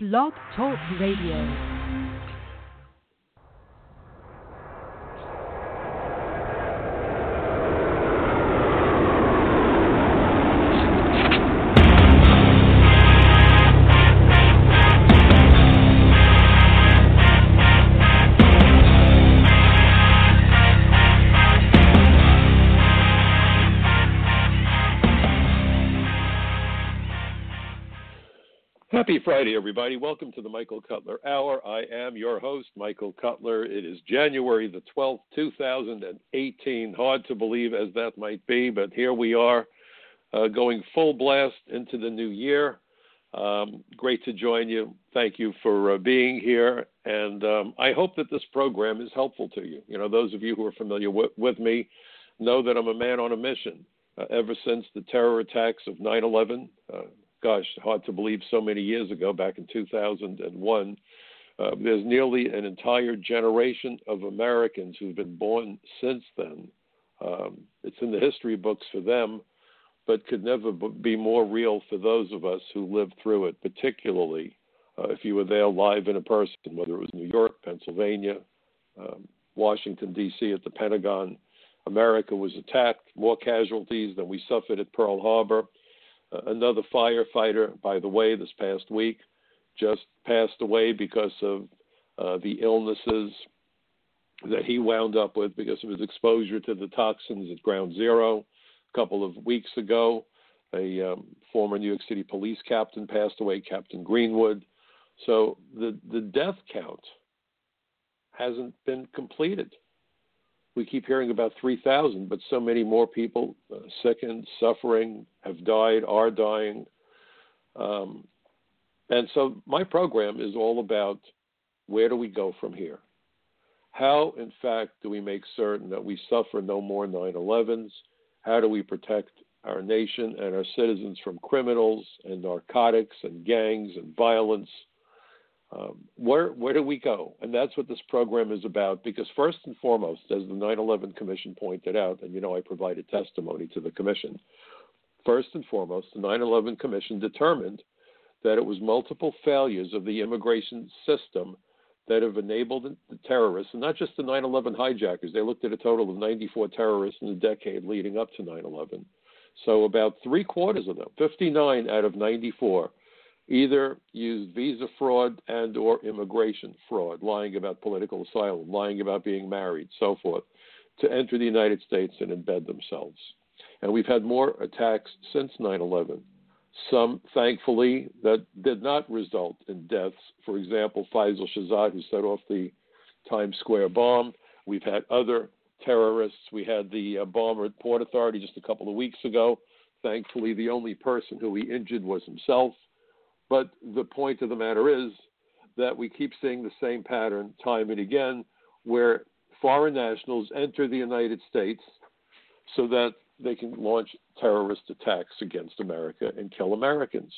Blog Talk Radio. Happy Friday, everybody. Welcome to the Michael Cutler Hour. I am your host, Michael Cutler. It is January the 12th, 2018. Hard to believe as that might be, but here we are uh, going full blast into the new year. Um, great to join you. Thank you for uh, being here. And um, I hope that this program is helpful to you. You know, those of you who are familiar with, with me know that I'm a man on a mission. Uh, ever since the terror attacks of 9 11, uh, gosh, hard to believe so many years ago, back in 2001. Uh, there's nearly an entire generation of Americans who've been born since then. Um, it's in the history books for them, but could never be more real for those of us who lived through it, particularly uh, if you were there live in a person, whether it was New York, Pennsylvania, um, Washington, D.C., at the Pentagon. America was attacked, more casualties than we suffered at Pearl Harbor. Another firefighter, by the way, this past week just passed away because of uh, the illnesses that he wound up with because of his exposure to the toxins at Ground Zero. A couple of weeks ago, a um, former New York City police captain passed away, Captain Greenwood. So the the death count hasn't been completed we keep hearing about 3,000, but so many more people uh, sickened, suffering, have died, are dying. Um, and so my program is all about where do we go from here? How, in fact, do we make certain that we suffer no more 9 11s? How do we protect our nation and our citizens from criminals and narcotics and gangs and violence? Um, where where do we go? And that's what this program is about. Because first and foremost, as the 9/11 Commission pointed out, and you know I provided testimony to the commission. First and foremost, the 9/11 Commission determined that it was multiple failures of the immigration system that have enabled the terrorists, and not just the 9/11 hijackers. They looked at a total of 94 terrorists in the decade leading up to 9/11. So about three quarters of them, 59 out of 94, either used visa fraud and or immigration fraud, lying about political asylum, lying about being married, so forth, to enter the United States and embed themselves. And we've had more attacks since 9/11. Some, thankfully, that did not result in deaths. For example, Faisal Shahzad, who set off the Times Square bomb. We've had other terrorists. We had the uh, bomber at Port Authority just a couple of weeks ago. Thankfully, the only person who he injured was himself. But the point of the matter is that we keep seeing the same pattern time and again where foreign nationals enter the United States so that they can launch terrorist attacks against America and kill Americans.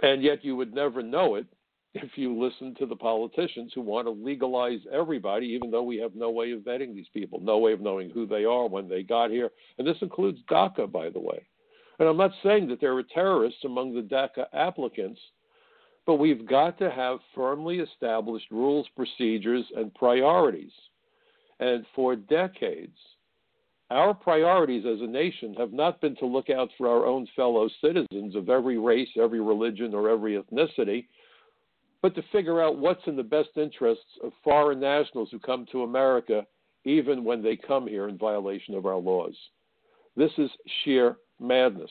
And yet you would never know it if you listen to the politicians who want to legalize everybody, even though we have no way of vetting these people, no way of knowing who they are when they got here. And this includes DACA, by the way. And I'm not saying that there are terrorists among the DACA applicants, but we've got to have firmly established rules, procedures, and priorities. And for decades, our priorities as a nation have not been to look out for our own fellow citizens of every race, every religion, or every ethnicity, but to figure out what's in the best interests of foreign nationals who come to America, even when they come here in violation of our laws. This is sheer madness.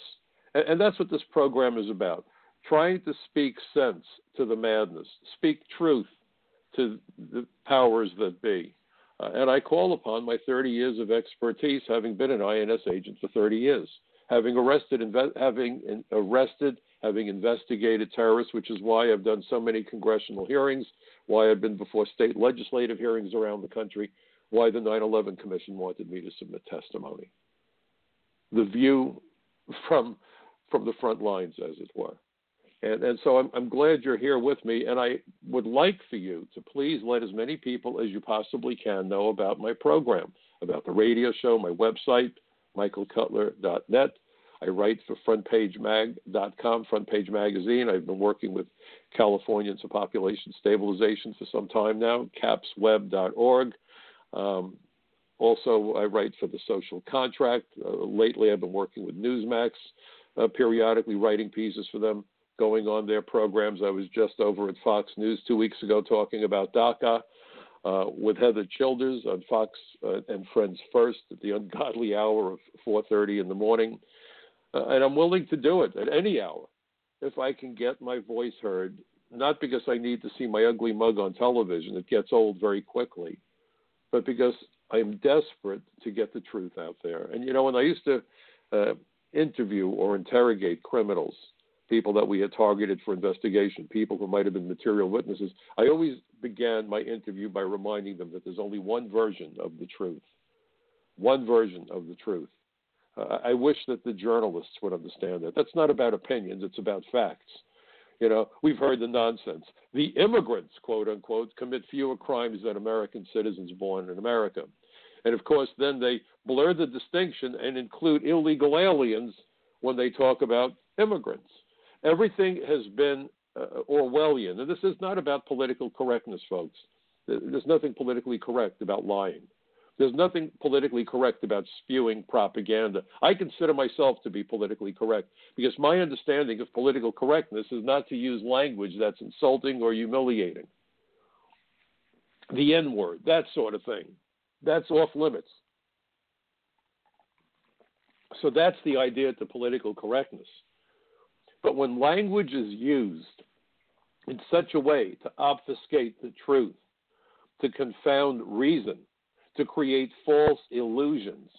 And, and that's what this program is about trying to speak sense to the madness, speak truth to the powers that be. Uh, and I call upon my 30 years of expertise, having been an INS agent for 30 years, having arrested, inve- having in- arrested, having investigated terrorists, which is why I've done so many congressional hearings, why I've been before state legislative hearings around the country, why the 9/11 Commission wanted me to submit testimony. The view from from the front lines, as it were. And, and so I'm, I'm glad you're here with me, and I would like for you to please let as many people as you possibly can know about my program, about the radio show, my website, michaelcutler.net. I write for frontpagemag.com, Front Page Magazine. I've been working with Californians for Population Stabilization for some time now, capsweb.org. Um, also, I write for the Social Contract. Uh, lately, I've been working with Newsmax, uh, periodically writing pieces for them, going on their programs. I was just over at Fox News two weeks ago talking about DACA. Uh, with Heather Childers on Fox uh, and Friends First at the ungodly hour of 4:30 in the morning, uh, and I'm willing to do it at any hour if I can get my voice heard. Not because I need to see my ugly mug on television; it gets old very quickly, but because I'm desperate to get the truth out there. And you know, when I used to uh, interview or interrogate criminals, people that we had targeted for investigation, people who might have been material witnesses, I always began my interview by reminding them that there's only one version of the truth. One version of the truth. Uh, I wish that the journalists would understand that. That's not about opinions, it's about facts. You know, we've heard the nonsense. The immigrants, quote unquote, commit fewer crimes than American citizens born in America. And of course, then they blur the distinction and include illegal aliens when they talk about immigrants. Everything has been uh, Orwellian. And this is not about political correctness, folks. There's nothing politically correct about lying. There's nothing politically correct about spewing propaganda. I consider myself to be politically correct because my understanding of political correctness is not to use language that's insulting or humiliating. The N word, that sort of thing. That's off limits. So that's the idea to political correctness. But when language is used in such a way to obfuscate the truth, to confound reason, to create false illusions,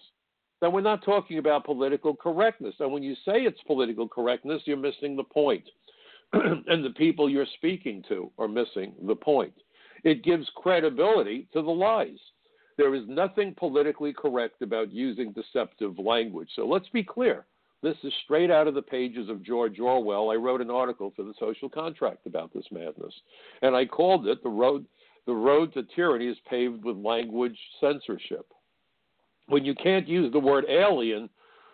then we're not talking about political correctness. And when you say it's political correctness, you're missing the point. and the people you're speaking to are missing the point. It gives credibility to the lies. There is nothing politically correct about using deceptive language. So let's be clear. This is straight out of the pages of George Orwell. I wrote an article for the Social Contract about this madness, and I called it the road. The road to tyranny is paved with language censorship. When you can't use the word alien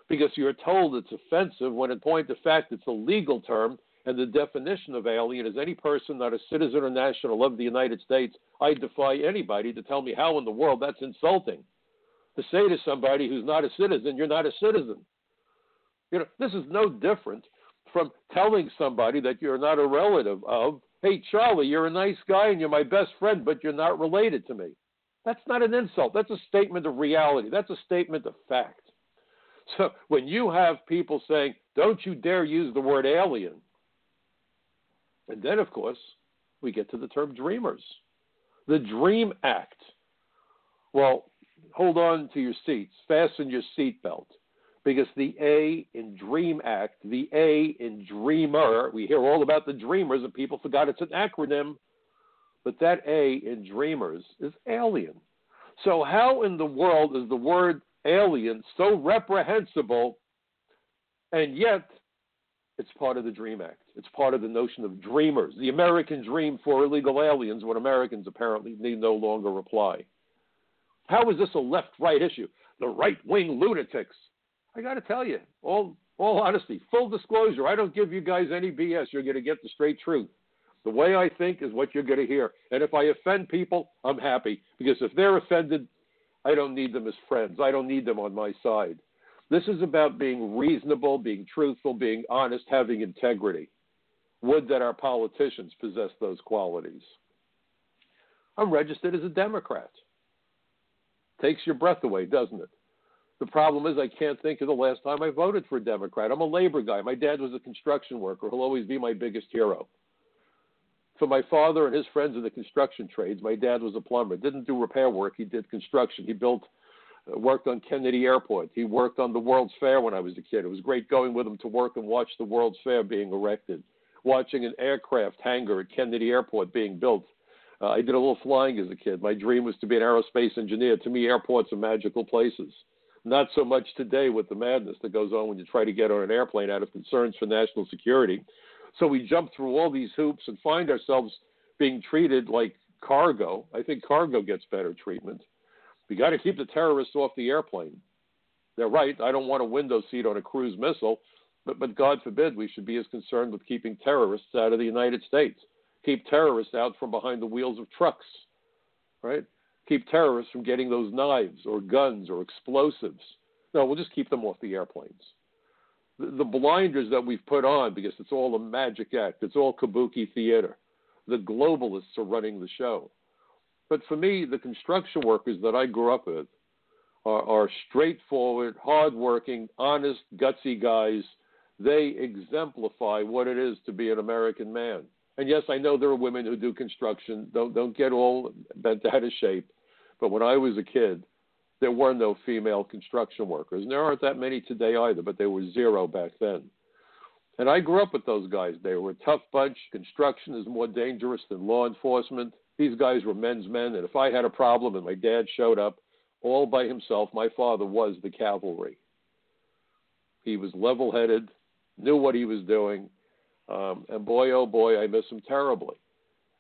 because you're told it's offensive, when in point of fact it's a legal term, and the definition of alien is any person not a citizen or national of the United States, I defy anybody to tell me how in the world that's insulting. To say to somebody who's not a citizen, you're not a citizen. You know, this is no different from telling somebody that you're not a relative of, hey, Charlie, you're a nice guy and you're my best friend, but you're not related to me. That's not an insult. That's a statement of reality. That's a statement of fact. So when you have people saying, don't you dare use the word alien, and then, of course, we get to the term dreamers. The Dream Act. Well, hold on to your seats, fasten your seatbelt because the A in Dream Act, the A in Dreamer, we hear all about the Dreamers and people forgot it's an acronym, but that A in Dreamers is alien. So, how in the world is the word alien so reprehensible and yet it's part of the Dream Act? It's part of the notion of dreamers, the American dream for illegal aliens when Americans apparently need no longer apply. How is this a left right issue? The right wing lunatics I got to tell you, all all honesty, full disclosure, I don't give you guys any BS. You're going to get the straight truth. The way I think is what you're going to hear. And if I offend people, I'm happy because if they're offended, I don't need them as friends. I don't need them on my side. This is about being reasonable, being truthful, being honest, having integrity. Would that our politicians possess those qualities. I'm registered as a Democrat. Takes your breath away, doesn't it? The problem is, I can't think of the last time I voted for a Democrat. I'm a labor guy. My dad was a construction worker. He'll always be my biggest hero. For my father and his friends in the construction trades, my dad was a plumber. Didn't do repair work. He did construction. He built, worked on Kennedy Airport. He worked on the World's Fair when I was a kid. It was great going with him to work and watch the World's Fair being erected, watching an aircraft hangar at Kennedy Airport being built. Uh, I did a little flying as a kid. My dream was to be an aerospace engineer. To me, airports are magical places. Not so much today with the madness that goes on when you try to get on an airplane out of concerns for national security. So we jump through all these hoops and find ourselves being treated like cargo. I think cargo gets better treatment. We got to keep the terrorists off the airplane. They're right. I don't want a window seat on a cruise missile, but, but God forbid we should be as concerned with keeping terrorists out of the United States. keep terrorists out from behind the wheels of trucks, right? Keep terrorists from getting those knives or guns or explosives. No, we'll just keep them off the airplanes. The, the blinders that we've put on because it's all a magic act, it's all kabuki theater. The globalists are running the show. But for me, the construction workers that I grew up with are, are straightforward, hardworking, honest, gutsy guys. They exemplify what it is to be an American man. And yes, I know there are women who do construction. Don't don't get all bent out of shape. But when I was a kid, there were no female construction workers. And there aren't that many today either, but there were zero back then. And I grew up with those guys. They were a tough bunch. Construction is more dangerous than law enforcement. These guys were men's men. And if I had a problem and my dad showed up all by himself, my father was the cavalry. He was level headed, knew what he was doing. Um, and boy, oh boy, I miss him terribly.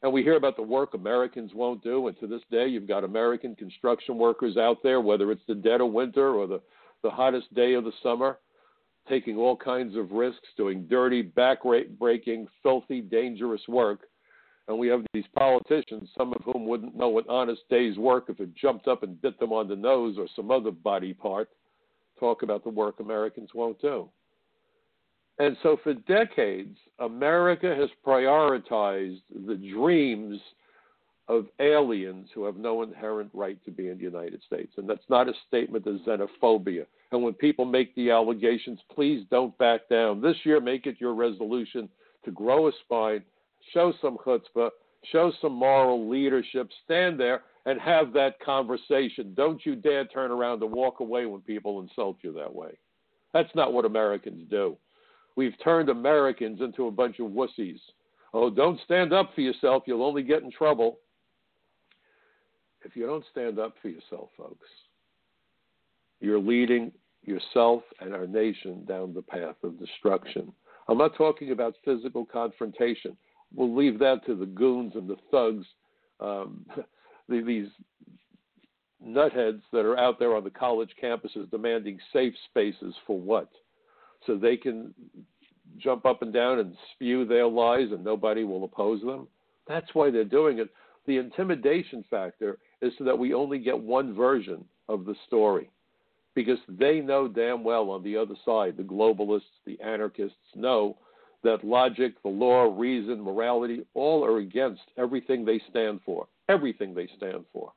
And we hear about the work Americans won't do. And to this day, you've got American construction workers out there, whether it's the dead of winter or the, the hottest day of the summer, taking all kinds of risks, doing dirty, back breaking, filthy, dangerous work. And we have these politicians, some of whom wouldn't know an honest day's work if it jumped up and bit them on the nose or some other body part, talk about the work Americans won't do. And so for decades, America has prioritized the dreams of aliens who have no inherent right to be in the United States. And that's not a statement of xenophobia. And when people make the allegations, please don't back down. This year, make it your resolution to grow a spine, show some chutzpah, show some moral leadership, stand there and have that conversation. Don't you dare turn around and walk away when people insult you that way. That's not what Americans do. We've turned Americans into a bunch of wussies. Oh, don't stand up for yourself. You'll only get in trouble. If you don't stand up for yourself, folks, you're leading yourself and our nation down the path of destruction. I'm not talking about physical confrontation. We'll leave that to the goons and the thugs, um, these nutheads that are out there on the college campuses demanding safe spaces for what? so they can jump up and down and spew their lies and nobody will oppose them. That's why they're doing it. The intimidation factor is so that we only get one version of the story because they know damn well on the other side, the globalists, the anarchists know that logic, the law, reason, morality, all are against everything they stand for. Everything they stand for.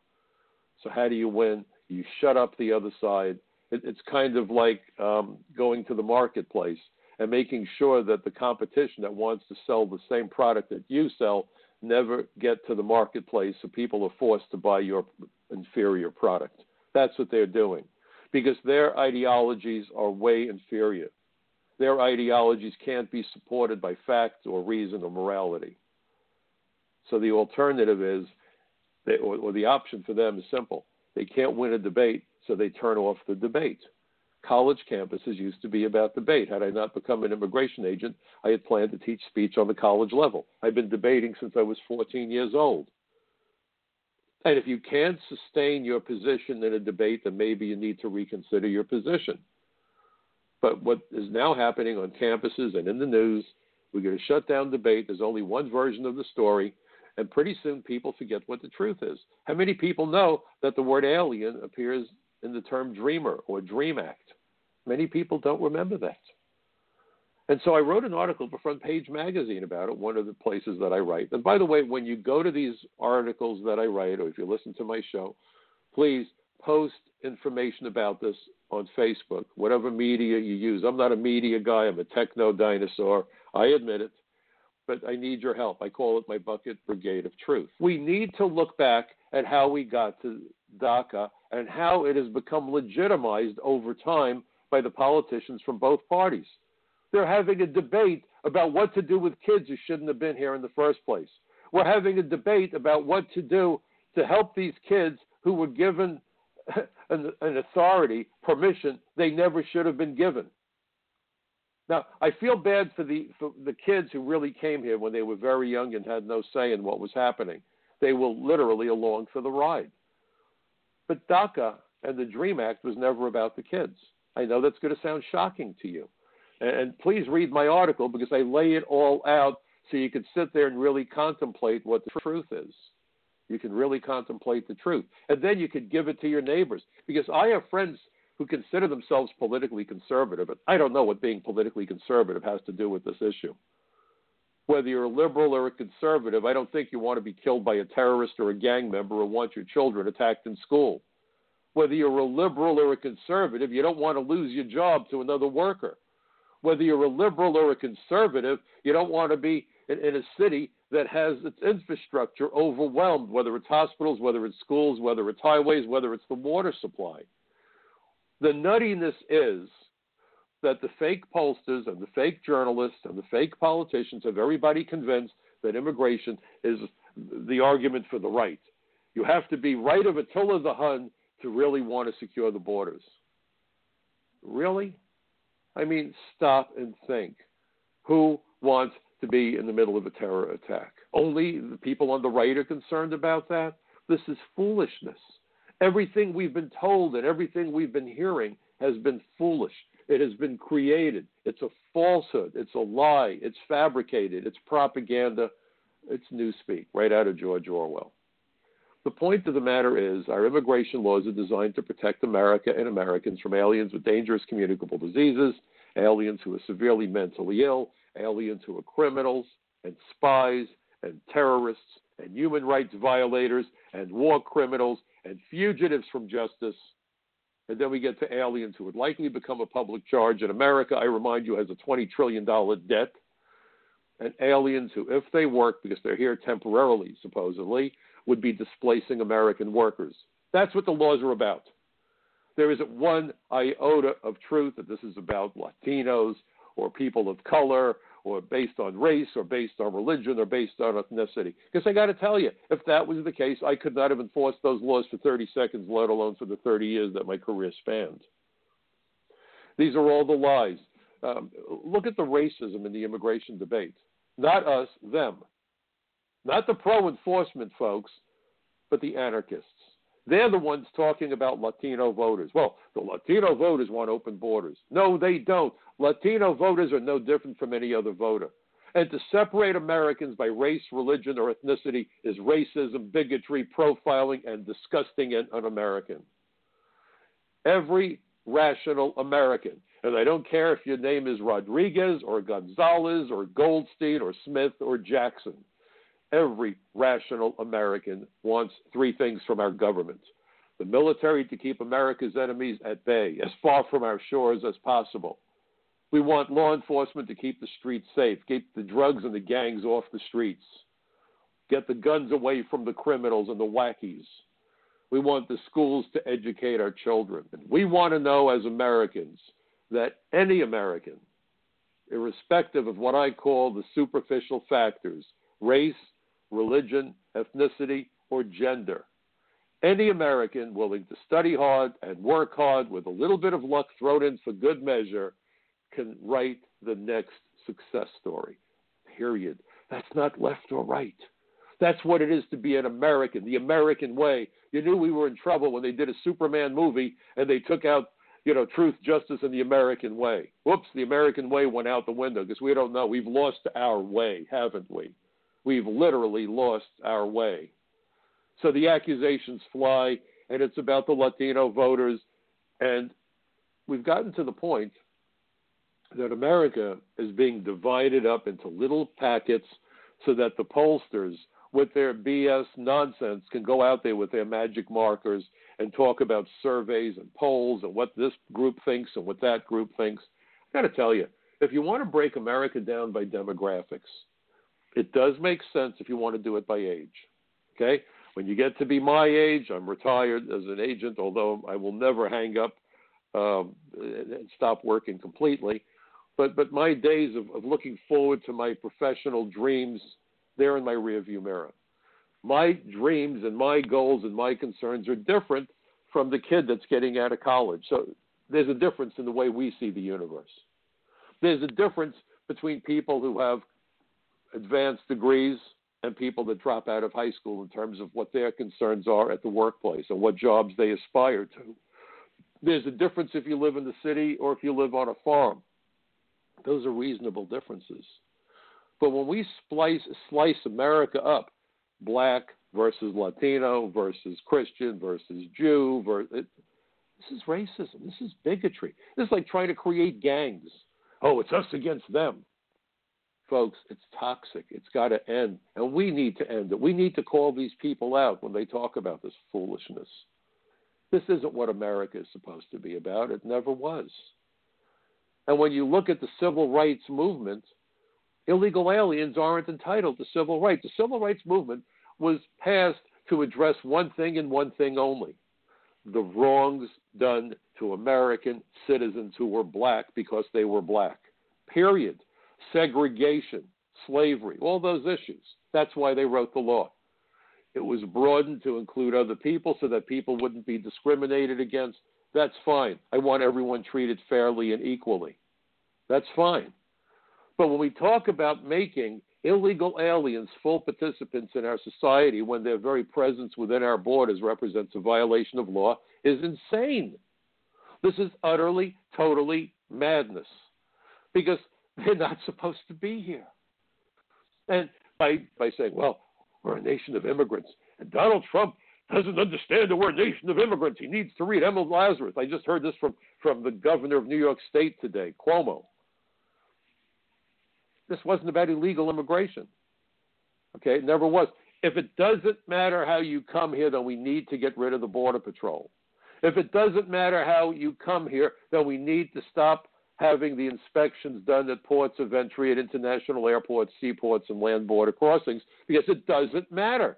So, how do you win? You shut up the other side it, it's kind of like um, going to the marketplace and making sure that the competition that wants to sell the same product that you sell never get to the marketplace so people are forced to buy your inferior product. That's what they're doing because their ideologies are way inferior. Their ideologies can't be supported by fact or reason or morality. So the alternative is, they, or, or the option for them is simple. They can't win a debate, so they turn off the debate. College campuses used to be about debate. Had I not become an immigration agent, I had planned to teach speech on the college level. I've been debating since I was 14 years old. And if you can't sustain your position in a debate, then maybe you need to reconsider your position. But what is now happening on campuses and in the news, we're going to shut down debate. There's only one version of the story. And pretty soon people forget what the truth is. How many people know that the word alien appears in the term dreamer or dream act? Many people don't remember that. And so I wrote an article for Front Page Magazine about it, one of the places that I write. And by the way, when you go to these articles that I write, or if you listen to my show, please post information about this on Facebook, whatever media you use. I'm not a media guy, I'm a techno dinosaur. I admit it but I need your help. I call it my bucket brigade of truth. We need to look back at how we got to DACA and how it has become legitimized over time by the politicians from both parties. They're having a debate about what to do with kids who shouldn't have been here in the first place. We're having a debate about what to do to help these kids who were given an, an authority, permission they never should have been given. Now, I feel bad for the for the kids who really came here when they were very young and had no say in what was happening. They were literally along for the ride. But DACA and the DREAM Act was never about the kids. I know that's going to sound shocking to you. And, and please read my article because I lay it all out so you can sit there and really contemplate what the truth is. You can really contemplate the truth. And then you can give it to your neighbors. Because I have friends who consider themselves politically conservative, but I don't know what being politically conservative has to do with this issue. Whether you're a liberal or a conservative, I don't think you want to be killed by a terrorist or a gang member or want your children attacked in school. Whether you're a liberal or a conservative, you don't want to lose your job to another worker. Whether you're a liberal or a conservative, you don't want to be in, in a city that has its infrastructure overwhelmed, whether it's hospitals, whether it's schools, whether it's highways, whether it's the water supply. The nuttiness is that the fake pollsters and the fake journalists and the fake politicians have everybody convinced that immigration is the argument for the right. You have to be right of Attila the Hun to really want to secure the borders. Really? I mean, stop and think. Who wants to be in the middle of a terror attack? Only the people on the right are concerned about that? This is foolishness. Everything we've been told and everything we've been hearing has been foolish. It has been created. It's a falsehood. It's a lie. It's fabricated. It's propaganda. It's newspeak, right out of George Orwell. The point of the matter is, our immigration laws are designed to protect America and Americans from aliens with dangerous communicable diseases, aliens who are severely mentally ill, aliens who are criminals and spies and terrorists and human rights violators and war criminals and fugitives from justice. And then we get to aliens who would likely become a public charge in America. I remind you, has a $20 trillion debt. And aliens who, if they work, because they're here temporarily, supposedly, would be displacing American workers. That's what the laws are about. There isn't one iota of truth that this is about Latinos or people of color or based on race or based on religion or based on ethnicity. Because I got to tell you, if that was the case, I could not have enforced those laws for 30 seconds, let alone for the 30 years that my career spanned. These are all the lies. Um, look at the racism in the immigration debate. Not us, them. Not the pro enforcement folks, but the anarchists. They're the ones talking about Latino voters. Well, the Latino voters want open borders. No, they don't. Latino voters are no different from any other voter. And to separate Americans by race, religion, or ethnicity is racism, bigotry, profiling, and disgusting and un American. Every rational American, and I don't care if your name is Rodriguez or Gonzalez or Goldstein or Smith or Jackson, every rational American wants three things from our government the military to keep America's enemies at bay, as far from our shores as possible. We want law enforcement to keep the streets safe, keep the drugs and the gangs off the streets, get the guns away from the criminals and the wackies. We want the schools to educate our children. And we want to know as Americans that any American, irrespective of what I call the superficial factors race, religion, ethnicity, or gender. Any American willing to study hard and work hard with a little bit of luck thrown in for good measure can write the next success story. Period. That's not left or right. That's what it is to be an American, the American way. You knew we were in trouble when they did a Superman movie and they took out, you know, truth, justice, and the American way. Whoops, the American way went out the window because we don't know. We've lost our way, haven't we? We've literally lost our way. So the accusations fly, and it's about the Latino voters. And we've gotten to the point that America is being divided up into little packets so that the pollsters, with their BS nonsense, can go out there with their magic markers and talk about surveys and polls and what this group thinks and what that group thinks. I got to tell you, if you want to break America down by demographics, it does make sense if you want to do it by age. Okay? When you get to be my age, I'm retired as an agent, although I will never hang up um, and stop working completely. But, but my days of, of looking forward to my professional dreams, they're in my rearview mirror. My dreams and my goals and my concerns are different from the kid that's getting out of college. So there's a difference in the way we see the universe. There's a difference between people who have advanced degrees and people that drop out of high school in terms of what their concerns are at the workplace and what jobs they aspire to. There's a difference if you live in the city or if you live on a farm. Those are reasonable differences. But when we splice, slice America up, black versus Latino versus Christian versus Jew, versus, it, this is racism. This is bigotry. This is like trying to create gangs. Oh, it's us against them. Folks, it's toxic. It's got to end. And we need to end it. We need to call these people out when they talk about this foolishness. This isn't what America is supposed to be about. It never was. And when you look at the civil rights movement, illegal aliens aren't entitled to civil rights. The civil rights movement was passed to address one thing and one thing only the wrongs done to American citizens who were black because they were black. Period. Segregation, slavery, all those issues. That's why they wrote the law. It was broadened to include other people so that people wouldn't be discriminated against. That's fine. I want everyone treated fairly and equally. That's fine. But when we talk about making illegal aliens full participants in our society when their very presence within our borders represents a violation of law is insane. This is utterly, totally madness because they're not supposed to be here. And by, by saying, well, we're a nation of immigrants, and Donald Trump doesn't understand that we're a nation of immigrants. He needs to read Emma Lazarus. I just heard this from, from the governor of New York State today, Cuomo. This wasn't about illegal immigration. Okay, it never was. If it doesn't matter how you come here, then we need to get rid of the Border Patrol. If it doesn't matter how you come here, then we need to stop having the inspections done at ports of entry, at international airports, seaports, and land border crossings because it doesn't matter.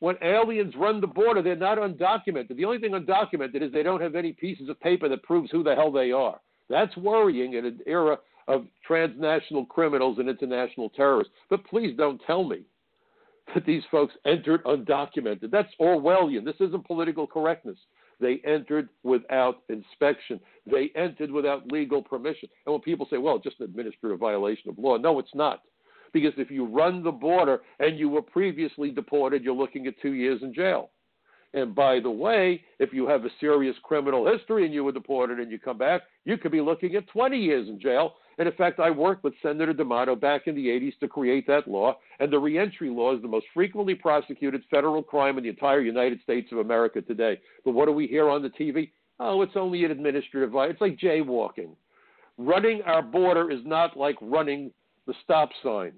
When aliens run the border, they're not undocumented. The only thing undocumented is they don't have any pieces of paper that proves who the hell they are. That's worrying in an era of transnational criminals and international terrorists. But please don't tell me that these folks entered undocumented. That's Orwellian. This isn't political correctness. They entered without inspection. They entered without legal permission. And when people say, well, just an administrative violation of law, no, it's not. Because if you run the border and you were previously deported, you're looking at two years in jail. And by the way, if you have a serious criminal history and you were deported and you come back, you could be looking at 20 years in jail and in fact, I worked with Senator D'Amato back in the 80s to create that law. And the reentry law is the most frequently prosecuted federal crime in the entire United States of America today. But what do we hear on the TV? Oh, it's only an administrative violation. It's like jaywalking. Running our border is not like running the stop sign.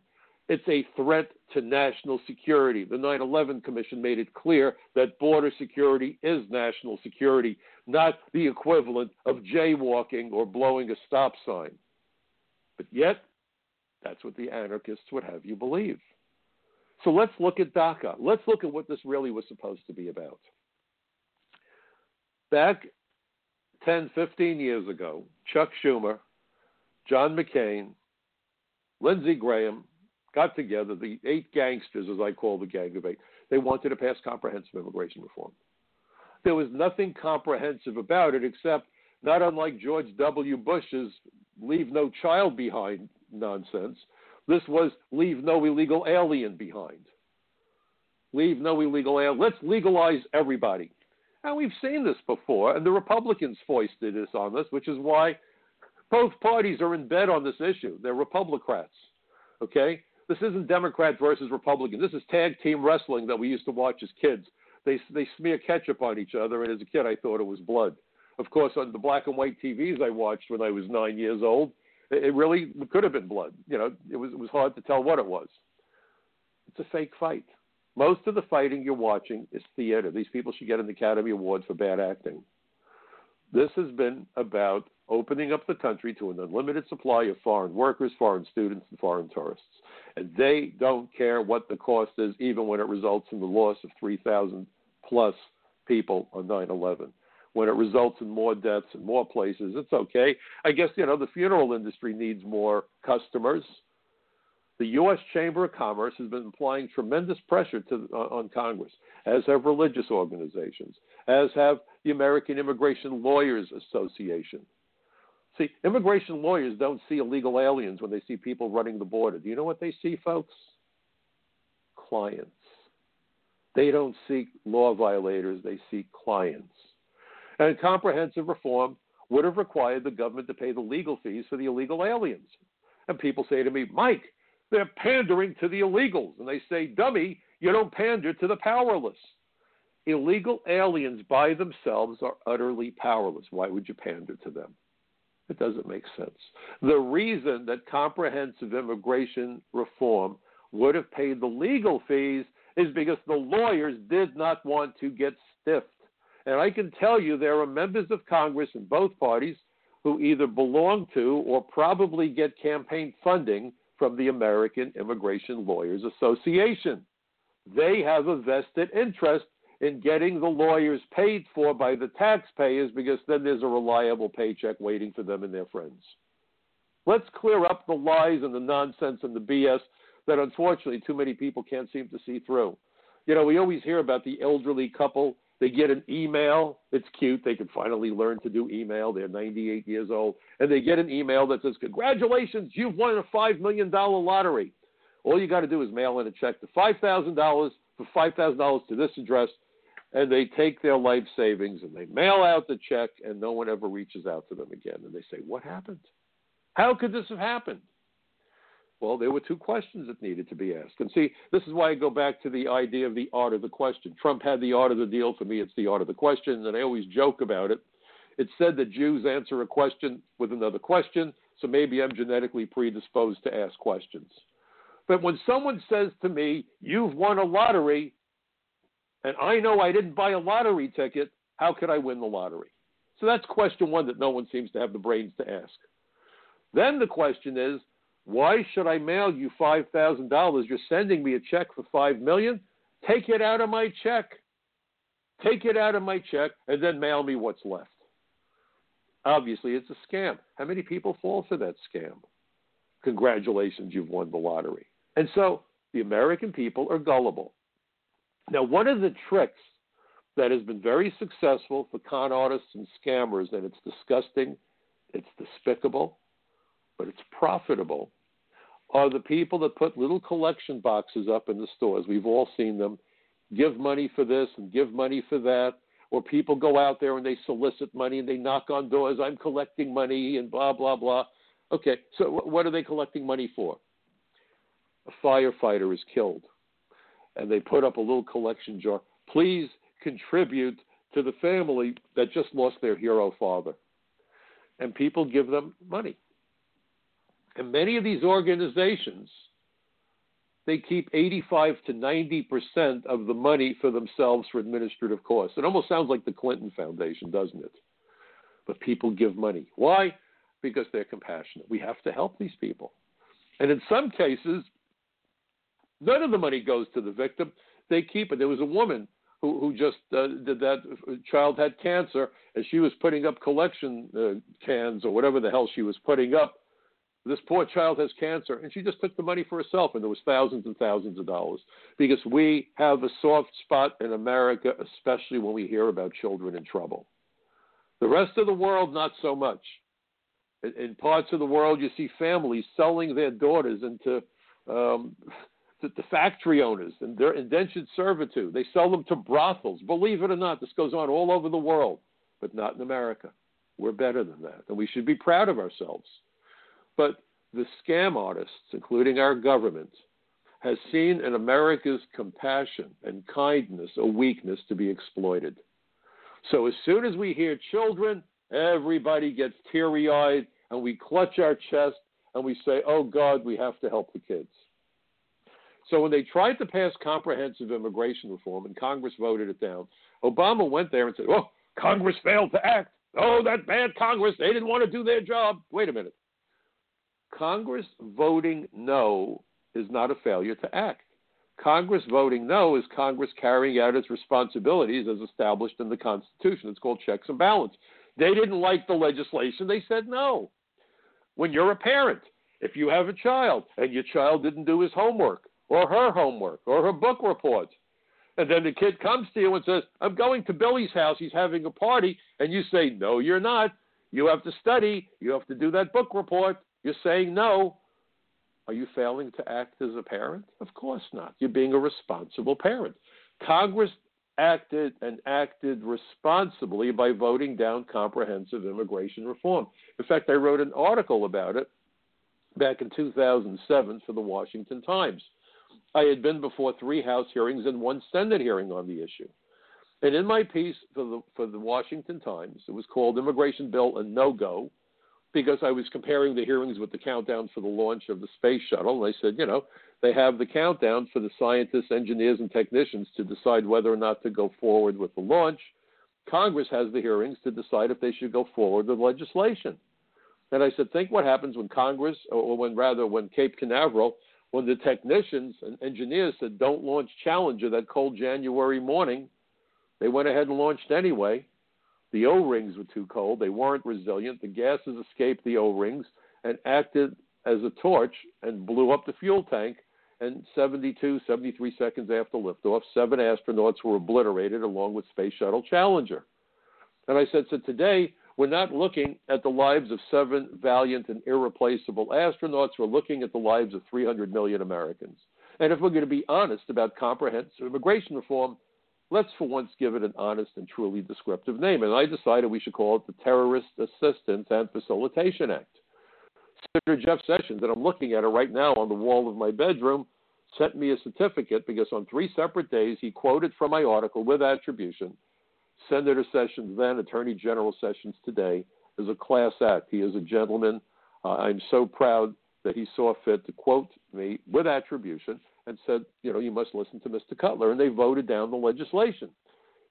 It's a threat to national security. The 9 11 Commission made it clear that border security is national security, not the equivalent of jaywalking or blowing a stop sign. But yet, that's what the anarchists would have you believe. So let's look at DACA. Let's look at what this really was supposed to be about. Back 10, 15 years ago, Chuck Schumer, John McCain, Lindsey Graham got together, the eight gangsters, as I call the gang of eight. They wanted to pass comprehensive immigration reform. There was nothing comprehensive about it except, not unlike George W. Bush's leave no child behind nonsense. This was leave no illegal alien behind. Leave no illegal alien. Let's legalize everybody. And we've seen this before, and the Republicans foisted this on us, which is why both parties are in bed on this issue. They're Republicrats. Okay? This isn't Democrat versus Republican. This is tag team wrestling that we used to watch as kids. They, they smear ketchup on each other, and as a kid, I thought it was blood. Of course, on the black and white TVs I watched when I was nine years old, it really could have been blood. You know, it was it was hard to tell what it was. It's a fake fight. Most of the fighting you're watching is theater. These people should get an Academy Award for bad acting. This has been about opening up the country to an unlimited supply of foreign workers, foreign students, and foreign tourists. And they don't care what the cost is, even when it results in the loss of 3,000 plus people on 9 11 when it results in more deaths in more places, it's okay. I guess, you know, the funeral industry needs more customers. The U.S. Chamber of Commerce has been applying tremendous pressure to, uh, on Congress, as have religious organizations, as have the American Immigration Lawyers Association. See, immigration lawyers don't see illegal aliens when they see people running the border. Do you know what they see, folks? Clients. They don't seek law violators, they seek clients. And comprehensive reform would have required the government to pay the legal fees for the illegal aliens. And people say to me, Mike, they're pandering to the illegals. And they say, dummy, you don't pander to the powerless. Illegal aliens by themselves are utterly powerless. Why would you pander to them? It doesn't make sense. The reason that comprehensive immigration reform would have paid the legal fees is because the lawyers did not want to get stiffed. And I can tell you there are members of Congress in both parties who either belong to or probably get campaign funding from the American Immigration Lawyers Association. They have a vested interest in getting the lawyers paid for by the taxpayers because then there's a reliable paycheck waiting for them and their friends. Let's clear up the lies and the nonsense and the BS that unfortunately too many people can't seem to see through. You know, we always hear about the elderly couple. They get an email. It's cute. They can finally learn to do email. They're 98 years old. And they get an email that says, Congratulations, you've won a $5 million lottery. All you got to do is mail in a check to $5,000 for $5,000 to this address. And they take their life savings and they mail out the check, and no one ever reaches out to them again. And they say, What happened? How could this have happened? Well, there were two questions that needed to be asked. And see, this is why I go back to the idea of the art of the question. Trump had the art of the deal. For me, it's the art of the question. And I always joke about it. It's said that Jews answer a question with another question. So maybe I'm genetically predisposed to ask questions. But when someone says to me, You've won a lottery, and I know I didn't buy a lottery ticket, how could I win the lottery? So that's question one that no one seems to have the brains to ask. Then the question is, why should I mail you five thousand dollars? You're sending me a check for five million. Take it out of my check. Take it out of my check and then mail me what's left. Obviously, it's a scam. How many people fall for that scam? Congratulations, you've won the lottery. And so the American people are gullible. Now, one of the tricks that has been very successful for con artists and scammers, and it's disgusting, it's despicable, but it's profitable, are the people that put little collection boxes up in the stores. We've all seen them. Give money for this and give money for that. Or people go out there and they solicit money and they knock on doors. I'm collecting money and blah, blah, blah. Okay, so what are they collecting money for? A firefighter is killed. And they put up a little collection jar. Please contribute to the family that just lost their hero father. And people give them money. And many of these organizations, they keep 85 to 90 percent of the money for themselves for administrative costs. It almost sounds like the Clinton Foundation, doesn't it? But people give money. Why? Because they're compassionate. We have to help these people. And in some cases, none of the money goes to the victim. They keep it. There was a woman who, who just uh, did that. Child had cancer, and she was putting up collection uh, cans or whatever the hell she was putting up this poor child has cancer, and she just took the money for herself, and there was thousands and thousands of dollars. Because we have a soft spot in America, especially when we hear about children in trouble. The rest of the world, not so much. In, in parts of the world, you see families selling their daughters into um, the, the factory owners and their indentured servitude. They sell them to brothels. Believe it or not, this goes on all over the world, but not in America. We're better than that, and we should be proud of ourselves. But the scam artists, including our government, has seen in America's compassion and kindness a weakness to be exploited. So as soon as we hear children, everybody gets teary eyed and we clutch our chest and we say, oh God, we have to help the kids. So when they tried to pass comprehensive immigration reform and Congress voted it down, Obama went there and said, oh, Congress failed to act. Oh, that bad Congress. They didn't want to do their job. Wait a minute. Congress voting no is not a failure to act. Congress voting no is Congress carrying out its responsibilities as established in the Constitution. It's called checks and balance. They didn't like the legislation, they said no. When you're a parent, if you have a child and your child didn't do his homework or her homework or her book report, and then the kid comes to you and says, I'm going to Billy's house, he's having a party, and you say, No, you're not. You have to study, you have to do that book report. You're saying no. Are you failing to act as a parent? Of course not. You're being a responsible parent. Congress acted and acted responsibly by voting down comprehensive immigration reform. In fact, I wrote an article about it back in 2007 for the Washington Times. I had been before three House hearings and one Senate hearing on the issue. And in my piece for the for the Washington Times, it was called "Immigration Bill a No Go," because I was comparing the hearings with the countdown for the launch of the space shuttle. And I said, you know, they have the countdown for the scientists, engineers, and technicians to decide whether or not to go forward with the launch. Congress has the hearings to decide if they should go forward with legislation. And I said, think what happens when Congress, or when rather when Cape Canaveral, when the technicians and engineers said, don't launch Challenger that cold January morning, they went ahead and launched anyway. The O rings were too cold. They weren't resilient. The gases escaped the O rings and acted as a torch and blew up the fuel tank. And 72, 73 seconds after liftoff, seven astronauts were obliterated along with Space Shuttle Challenger. And I said, so today we're not looking at the lives of seven valiant and irreplaceable astronauts. We're looking at the lives of 300 million Americans. And if we're going to be honest about comprehensive immigration reform, let's for once give it an honest and truly descriptive name. And I decided we should call it the Terrorist Assistance and Facilitation Act. Senator Jeff Sessions, that I'm looking at it right now on the wall of my bedroom, sent me a certificate because on three separate days he quoted from my article with attribution. Senator Sessions, then Attorney General Sessions today, is a class act. He is a gentleman. Uh, I'm so proud that he saw fit to quote me with attribution and said, you know, you must listen to Mr. Cutler. And they voted down the legislation.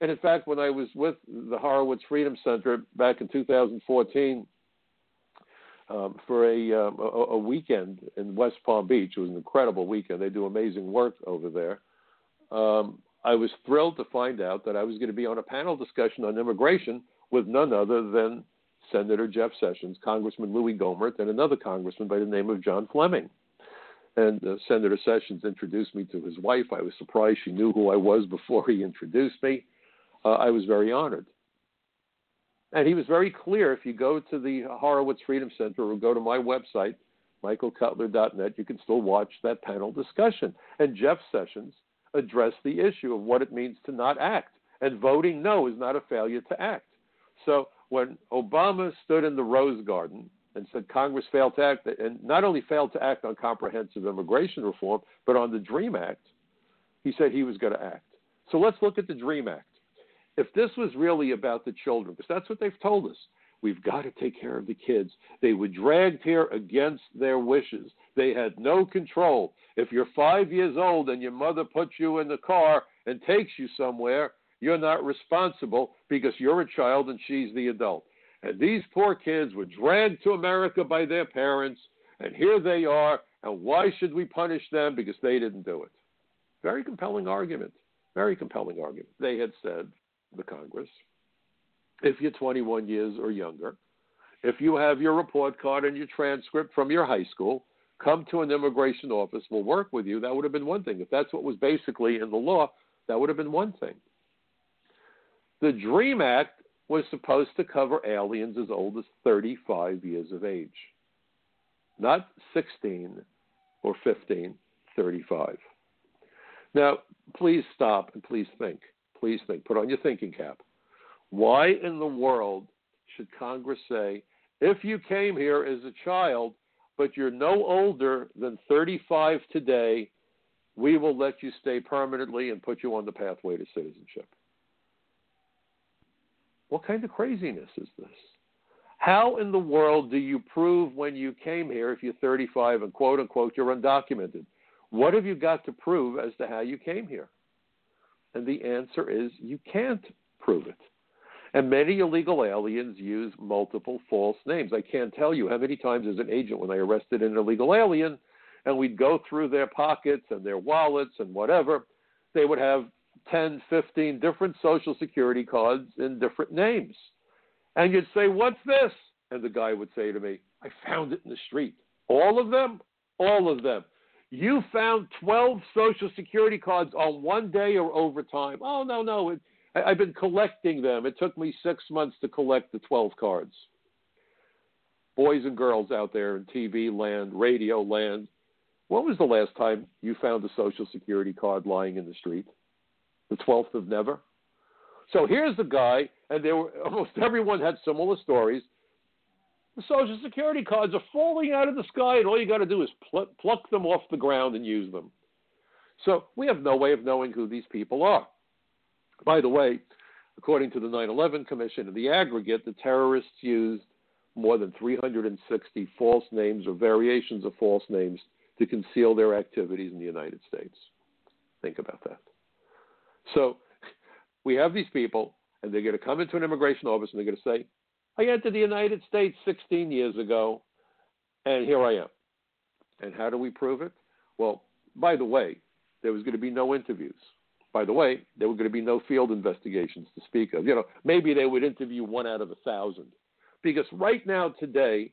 And in fact, when I was with the Horowitz Freedom Center back in 2014 um, for a, um, a, a weekend in West Palm Beach, it was an incredible weekend. They do amazing work over there. Um, I was thrilled to find out that I was going to be on a panel discussion on immigration with none other than Senator Jeff Sessions, Congressman Louie Gohmert, and another congressman by the name of John Fleming. And uh, Senator Sessions introduced me to his wife. I was surprised she knew who I was before he introduced me. Uh, I was very honored. And he was very clear. If you go to the Horowitz Freedom Center or go to my website, michaelcutler.net, you can still watch that panel discussion. And Jeff Sessions addressed the issue of what it means to not act. And voting no is not a failure to act. So when Obama stood in the Rose Garden and said Congress failed to act, and not only failed to act on comprehensive immigration reform, but on the DREAM Act, he said he was going to act. So let's look at the DREAM Act. If this was really about the children, because that's what they've told us, we've got to take care of the kids. They were dragged here against their wishes. They had no control. If you're five years old and your mother puts you in the car and takes you somewhere, you're not responsible because you're a child and she's the adult. And these poor kids were dragged to America by their parents, and here they are. And why should we punish them? Because they didn't do it. Very compelling argument. Very compelling argument. They had said, the Congress, if you're 21 years or younger, if you have your report card and your transcript from your high school, come to an immigration office, we'll work with you. That would have been one thing. If that's what was basically in the law, that would have been one thing. The DREAM Act was supposed to cover aliens as old as 35 years of age, not 16 or 15, 35. Now, please stop and please think. Please think. Put on your thinking cap. Why in the world should Congress say, if you came here as a child, but you're no older than 35 today, we will let you stay permanently and put you on the pathway to citizenship? What kind of craziness is this? How in the world do you prove when you came here, if you're 35 and quote unquote you're undocumented? What have you got to prove as to how you came here? And the answer is you can't prove it. And many illegal aliens use multiple false names. I can't tell you how many times as an agent when I arrested an illegal alien and we'd go through their pockets and their wallets and whatever, they would have 10, 15 different social security cards in different names. And you'd say, What's this? And the guy would say to me, I found it in the street. All of them? All of them. You found 12 social security cards on one day or over time. Oh, no, no. It, I, I've been collecting them. It took me six months to collect the 12 cards. Boys and girls out there in TV land, radio land, when was the last time you found a social security card lying in the street? The 12th of never. So here's the guy, and there were almost everyone had similar stories. The Social Security cards are falling out of the sky, and all you got to do is pl- pluck them off the ground and use them. So we have no way of knowing who these people are. By the way, according to the 9 11 Commission, in the aggregate, the terrorists used more than 360 false names or variations of false names to conceal their activities in the United States. Think about that. So we have these people, and they're going to come into an immigration office and they're going to say, I entered the United States 16 years ago, and here I am. And how do we prove it? Well, by the way, there was going to be no interviews. By the way, there were going to be no field investigations to speak of. You know, maybe they would interview one out of a thousand. Because right now, today,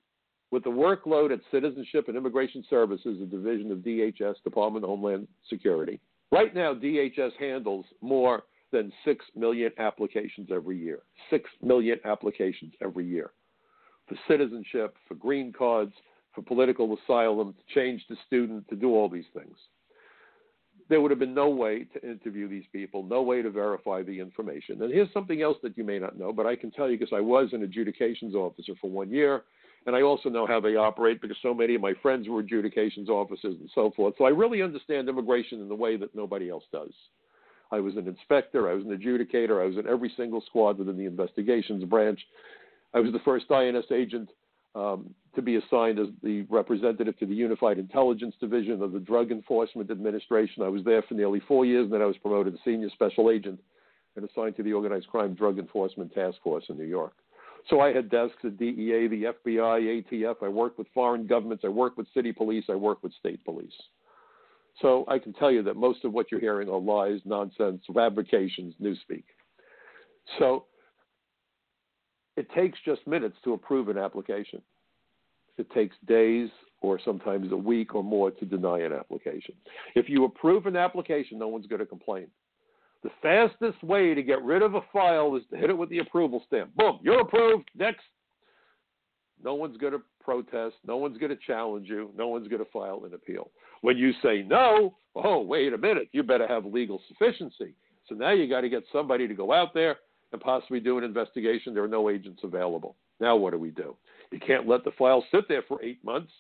with the workload at Citizenship and Immigration Services, a division of DHS, Department of Homeland Security, right now, DHS handles more than 6 million applications every year. 6 million applications every year for citizenship, for green cards, for political asylum, to change the student, to do all these things. There would have been no way to interview these people, no way to verify the information. And here's something else that you may not know, but I can tell you because I was an adjudications officer for one year, and I also know how they operate because so many of my friends were adjudications officers and so forth. So I really understand immigration in the way that nobody else does. I was an inspector, I was an adjudicator, I was in every single squad within the investigations branch. I was the first INS agent um, to be assigned as the representative to the Unified Intelligence Division of the Drug Enforcement Administration. I was there for nearly four years, and then I was promoted to senior special agent and assigned to the Organized Crime Drug Enforcement Task Force in New York. So I had desks at DEA, the FBI, ATF. I worked with foreign governments. I worked with city police. I worked with state police. So I can tell you that most of what you're hearing are lies, nonsense, fabrications, newspeak. So it takes just minutes to approve an application. It takes days or sometimes a week or more to deny an application. If you approve an application, no one's going to complain. The fastest way to get rid of a file is to hit it with the approval stamp. Boom, you're approved. Next. No one's going to protest. No one's going to challenge you. No one's going to file an appeal. When you say no, oh, wait a minute, you better have legal sufficiency. So now you got to get somebody to go out there and possibly do an investigation. There are no agents available. Now what do we do? You can't let the file sit there for eight months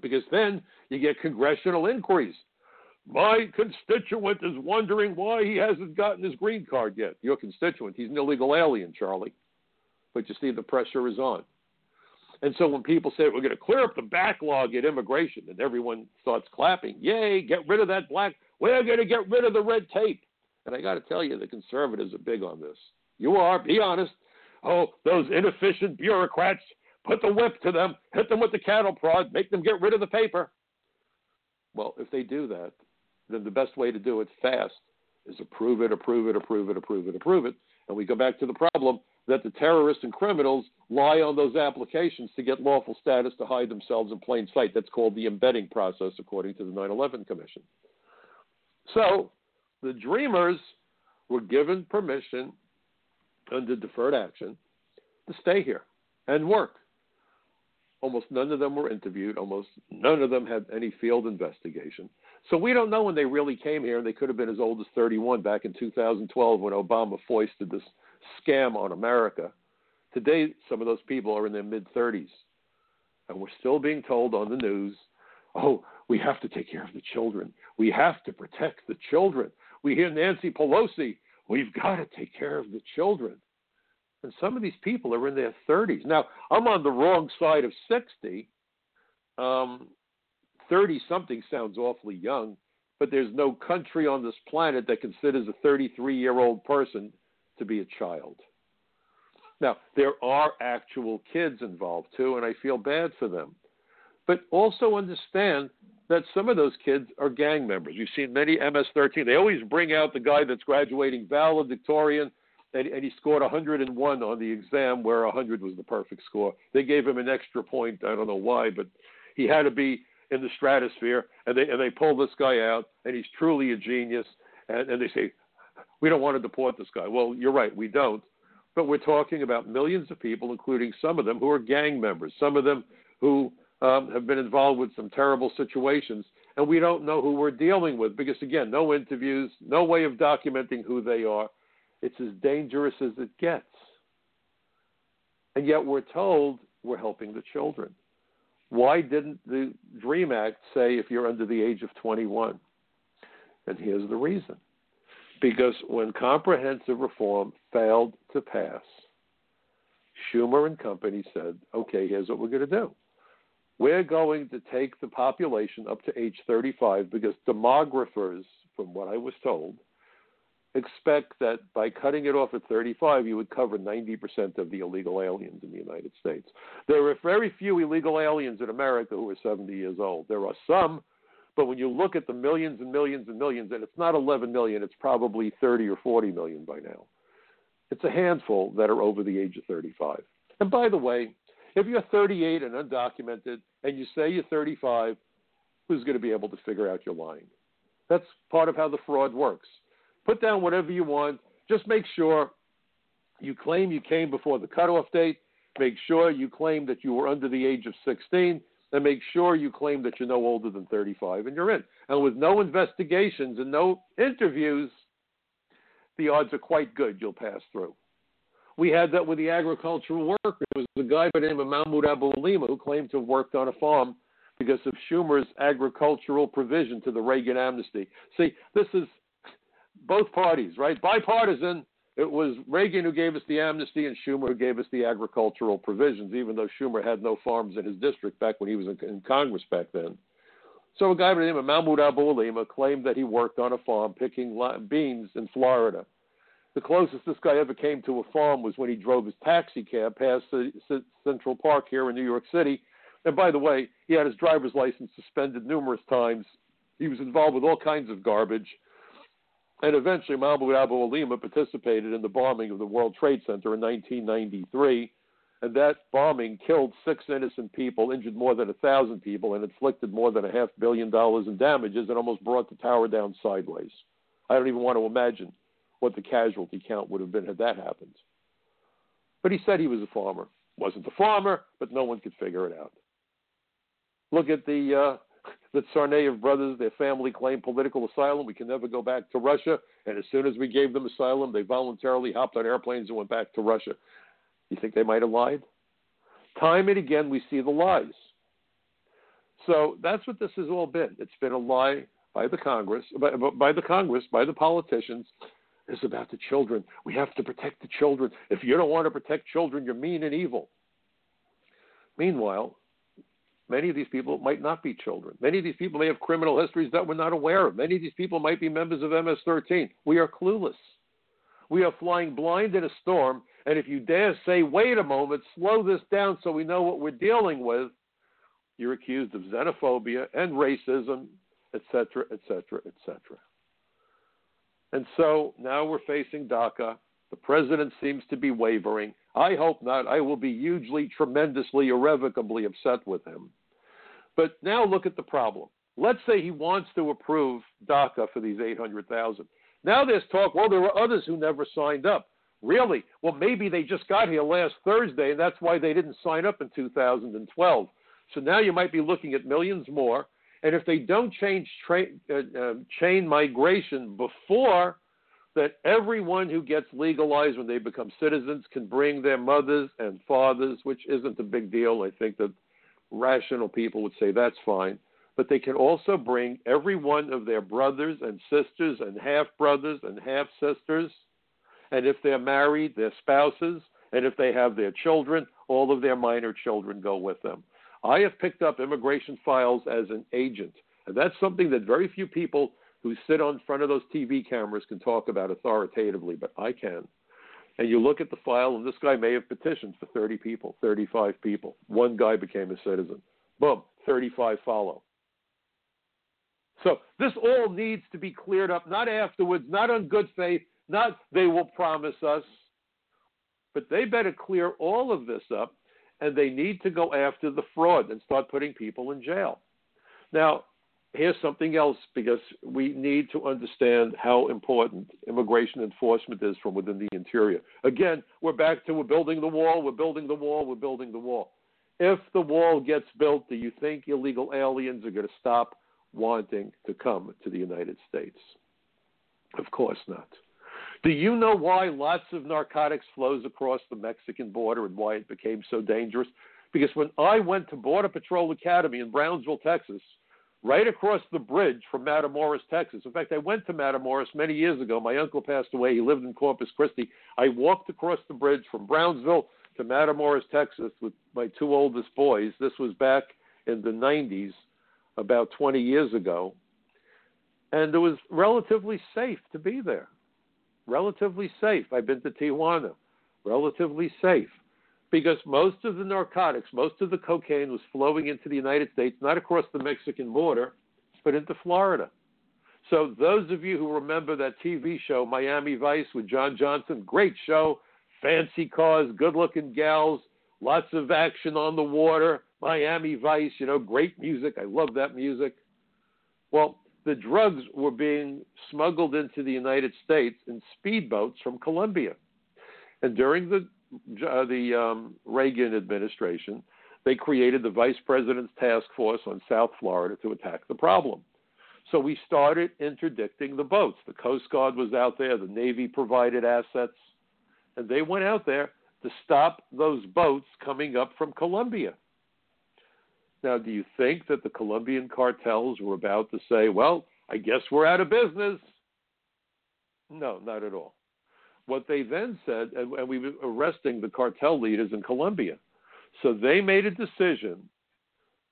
because then you get congressional inquiries. My constituent is wondering why he hasn't gotten his green card yet. Your constituent, he's an illegal alien, Charlie. But you see, the pressure is on. And so when people say we're going to clear up the backlog at immigration and everyone starts clapping, yay, get rid of that black, we're going to get rid of the red tape. And I got to tell you, the conservatives are big on this. You are, be honest. Oh, those inefficient bureaucrats, put the whip to them, hit them with the cattle prod, make them get rid of the paper. Well, if they do that, then the best way to do it fast is approve it, approve it, approve it, approve it, approve it. And we go back to the problem that the terrorists and criminals lie on those applications to get lawful status to hide themselves in plain sight. That's called the embedding process, according to the 9 11 Commission. So the dreamers were given permission under deferred action to stay here and work. Almost none of them were interviewed. Almost none of them had any field investigation. So we don't know when they really came here. They could have been as old as 31 back in 2012 when Obama foisted this scam on America. Today, some of those people are in their mid 30s. And we're still being told on the news oh, we have to take care of the children. We have to protect the children. We hear Nancy Pelosi, we've got to take care of the children. And some of these people are in their 30s. Now, I'm on the wrong side of 60. Um, 30 something sounds awfully young, but there's no country on this planet that considers a 33 year old person to be a child. Now, there are actual kids involved too, and I feel bad for them. But also understand that some of those kids are gang members. You've seen many MS 13. They always bring out the guy that's graduating valedictorian, and, and he scored 101 on the exam, where 100 was the perfect score. They gave him an extra point. I don't know why, but he had to be in the stratosphere, and they and they pull this guy out, and he's truly a genius. And, and they say, we don't want to deport this guy. Well, you're right, we don't. But we're talking about millions of people, including some of them who are gang members, some of them who um, have been involved with some terrible situations, and we don't know who we're dealing with because, again, no interviews, no way of documenting who they are. It's as dangerous as it gets. And yet we're told we're helping the children. Why didn't the DREAM Act say if you're under the age of 21? And here's the reason because when comprehensive reform failed to pass, Schumer and company said, okay, here's what we're going to do. We're going to take the population up to age 35 because demographers, from what I was told, expect that by cutting it off at 35, you would cover 90% of the illegal aliens in the United States. There are very few illegal aliens in America who are 70 years old. There are some, but when you look at the millions and millions and millions, and it's not 11 million, it's probably 30 or 40 million by now. It's a handful that are over the age of 35. And by the way, if you're 38 and undocumented and you say you're 35, who's going to be able to figure out you're lying? That's part of how the fraud works. Put down whatever you want. Just make sure you claim you came before the cutoff date. Make sure you claim that you were under the age of 16. And make sure you claim that you're no older than 35 and you're in. And with no investigations and no interviews, the odds are quite good you'll pass through. We had that with the agricultural worker. There was a guy by the name of Mahmoud Abouhalima who claimed to have worked on a farm because of Schumer's agricultural provision to the Reagan amnesty. See, this is both parties, right? Bipartisan. It was Reagan who gave us the amnesty and Schumer who gave us the agricultural provisions, even though Schumer had no farms in his district back when he was in, in Congress back then. So a guy by the name of Mahmoud Abu claimed that he worked on a farm picking beans in Florida. The closest this guy ever came to a farm was when he drove his taxi cab past Central Park here in New York City. And by the way, he had his driver's license suspended numerous times. He was involved with all kinds of garbage. And eventually, Mahmoud Abouhalima participated in the bombing of the World Trade Center in 1993 and that bombing killed six innocent people, injured more than a thousand people, and inflicted more than a half billion dollars in damages, and almost brought the tower down sideways. I don't even want to imagine what the casualty count would have been had that happened. But he said he was a farmer. Wasn't a farmer, but no one could figure it out. Look at the uh, the Tsarnaev brothers. Their family claimed political asylum. We can never go back to Russia. And as soon as we gave them asylum, they voluntarily hopped on airplanes and went back to Russia. You think they might have lied? Time and again, we see the lies. So that's what this has all been. It's been a lie by the Congress, by, by the Congress, by the politicians. It's about the children. We have to protect the children. If you don't want to protect children, you're mean and evil. Meanwhile, many of these people might not be children. Many of these people may have criminal histories that we're not aware of. Many of these people might be members of MS 13. We are clueless. We are flying blind in a storm and if you dare say, wait a moment, slow this down so we know what we're dealing with, you're accused of xenophobia and racism, etc., etc., etc. And so now we're facing DACA. The president seems to be wavering. I hope not. I will be hugely, tremendously, irrevocably upset with him. But now look at the problem. Let's say he wants to approve DACA for these 800,000. Now there's talk, well, there were others who never signed up. Really? Well, maybe they just got here last Thursday, and that's why they didn't sign up in 2012. So now you might be looking at millions more. And if they don't change tra- uh, uh, chain migration before, that everyone who gets legalized when they become citizens can bring their mothers and fathers, which isn't a big deal. I think that rational people would say that's fine. But they can also bring every one of their brothers and sisters and half brothers and half sisters and if they're married, their spouses, and if they have their children, all of their minor children go with them. I have picked up immigration files as an agent, and that's something that very few people who sit on front of those TV cameras can talk about authoritatively, but I can. And you look at the file, and this guy may have petitioned for 30 people, 35 people. One guy became a citizen. Boom, 35 follow. So this all needs to be cleared up, not afterwards, not on good faith, not they will promise us, but they better clear all of this up and they need to go after the fraud and start putting people in jail. Now, here's something else because we need to understand how important immigration enforcement is from within the interior. Again, we're back to we're building the wall, we're building the wall, we're building the wall. If the wall gets built, do you think illegal aliens are going to stop wanting to come to the United States? Of course not. Do you know why lots of narcotics flows across the Mexican border and why it became so dangerous? Because when I went to Border Patrol Academy in Brownsville, Texas, right across the bridge from Matamoros, Texas. In fact, I went to Matamoros many years ago. My uncle passed away. He lived in Corpus Christi. I walked across the bridge from Brownsville to Matamoros, Texas with my two oldest boys. This was back in the 90s, about 20 years ago. And it was relatively safe to be there. Relatively safe. I've been to Tijuana. Relatively safe because most of the narcotics, most of the cocaine was flowing into the United States, not across the Mexican border, but into Florida. So, those of you who remember that TV show, Miami Vice, with Don Johnson, great show, fancy cars, good looking gals, lots of action on the water, Miami Vice, you know, great music. I love that music. Well, the drugs were being smuggled into the United States in speedboats from Colombia. And during the the um, Reagan administration, they created the Vice President's Task Force on South Florida to attack the problem. So we started interdicting the boats. The Coast Guard was out there, the Navy provided assets, and they went out there to stop those boats coming up from Colombia. Now, do you think that the Colombian cartels were about to say, well, I guess we're out of business? No, not at all. What they then said, and, and we were arresting the cartel leaders in Colombia. So they made a decision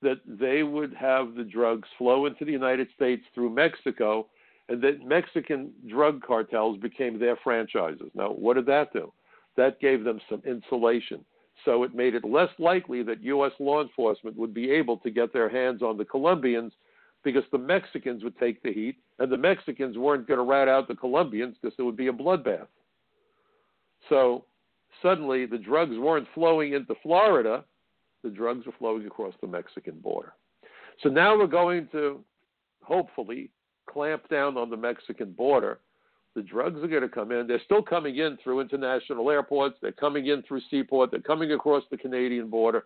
that they would have the drugs flow into the United States through Mexico, and that Mexican drug cartels became their franchises. Now, what did that do? That gave them some insulation. So it made it less likely that U.S. law enforcement would be able to get their hands on the Colombians because the Mexicans would take the heat, and the Mexicans weren't going to rat out the Colombians because it would be a bloodbath. So suddenly the drugs weren't flowing into Florida, the drugs were flowing across the Mexican border. So now we're going to hopefully clamp down on the Mexican border. The drugs are going to come in. They're still coming in through international airports. They're coming in through seaport. They're coming across the Canadian border.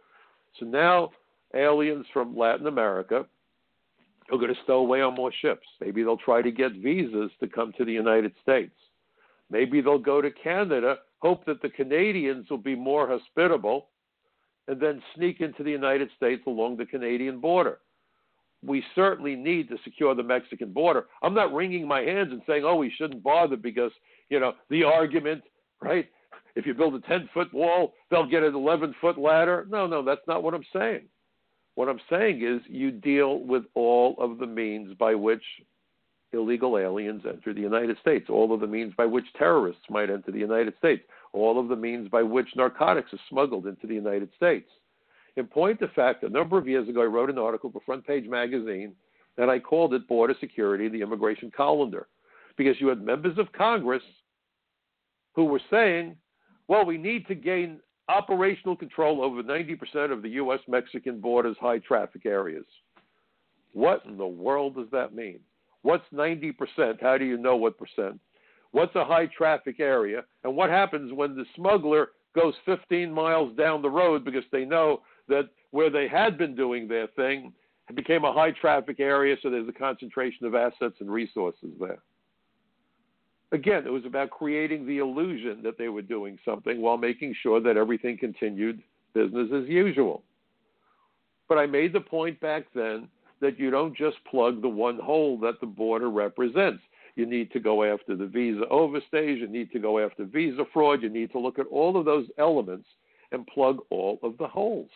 So now aliens from Latin America are going to stow away on more ships. Maybe they'll try to get visas to come to the United States. Maybe they'll go to Canada hope that the Canadians will be more hospitable, and then sneak into the United States along the Canadian border. We certainly need to secure the Mexican border. I'm not wringing my hands and saying, oh, we shouldn't bother because, you know, the argument, right? If you build a 10 foot wall, they'll get an 11 foot ladder. No, no, that's not what I'm saying. What I'm saying is you deal with all of the means by which illegal aliens enter the United States, all of the means by which terrorists might enter the United States, all of the means by which narcotics are smuggled into the United States. In point of fact, a number of years ago, I wrote an article for Front Page Magazine, and I called it Border Security, the Immigration Colander, because you had members of Congress who were saying, well, we need to gain operational control over 90% of the U.S. Mexican border's high traffic areas. What in the world does that mean? What's 90%? How do you know what percent? What's a high traffic area? And what happens when the smuggler goes 15 miles down the road because they know that where they had been doing their thing became a high traffic area, so there's a concentration of assets and resources there. Again, it was about creating the illusion that they were doing something while making sure that everything continued business as usual. But I made the point back then that you don't just plug the one hole that the border represents. You need to go after the visa overstays, you need to go after visa fraud, you need to look at all of those elements and plug all of the holes.